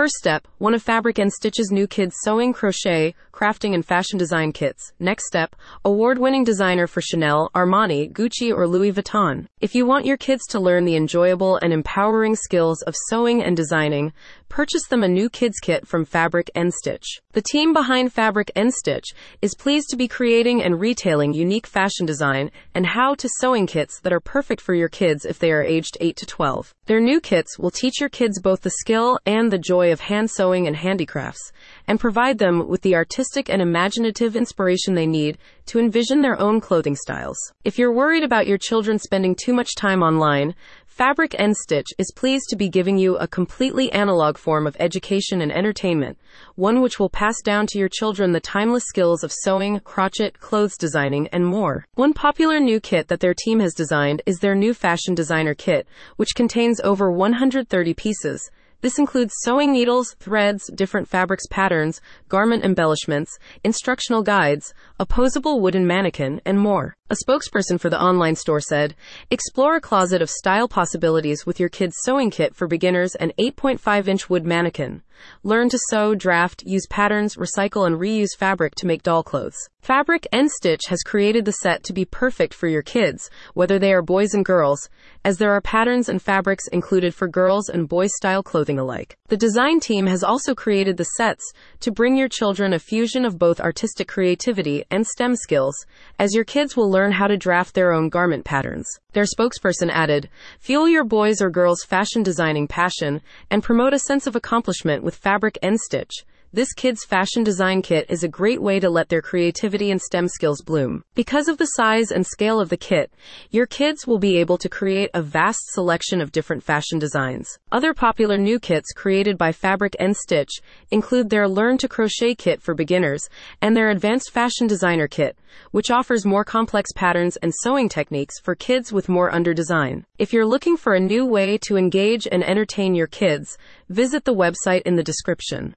First step, one of Fabric and Stitch's new kids sewing, crochet, crafting, and fashion design kits. Next step, award winning designer for Chanel, Armani, Gucci, or Louis Vuitton. If you want your kids to learn the enjoyable and empowering skills of sewing and designing, purchase them a new kids kit from Fabric and Stitch. The team behind Fabric and Stitch is pleased to be creating and retailing unique fashion design and how to sewing kits that are perfect for your kids if they are aged 8 to 12. Their new kits will teach your kids both the skill and the joy of hand sewing and handicrafts and provide them with the artistic and imaginative inspiration they need to envision their own clothing styles. If you're worried about your children spending too much time online, Fabric and Stitch is pleased to be giving you a completely analog form of education and entertainment, one which will pass down to your children the timeless skills of sewing, crochet, clothes designing, and more. One popular new kit that their team has designed is their new Fashion Designer Kit, which contains over 130 pieces. This includes sewing needles, threads, different fabrics patterns, garment embellishments, instructional guides, a posable wooden mannequin, and more. A spokesperson for the online store said, Explore a closet of style possibilities with your kid's sewing kit for beginners and 8.5 inch wood mannequin. Learn to sew, draft, use patterns, recycle, and reuse fabric to make doll clothes. Fabric and Stitch has created the set to be perfect for your kids, whether they are boys and girls, as there are patterns and fabrics included for girls and boys style clothing alike. The design team has also created the sets to bring your children a fusion of both artistic creativity and STEM skills, as your kids will learn how to draft their own garment patterns. Their spokesperson added, Fuel your boys or girls' fashion designing passion and promote a sense of accomplishment with fabric and stitch. This kid's fashion design kit is a great way to let their creativity and STEM skills bloom. Because of the size and scale of the kit, your kids will be able to create a vast selection of different fashion designs. Other popular new kits created by Fabric and Stitch include their Learn to Crochet kit for beginners and their Advanced Fashion Designer kit, which offers more complex patterns and sewing techniques for kids with more under design. If you're looking for a new way to engage and entertain your kids, visit the website in the description.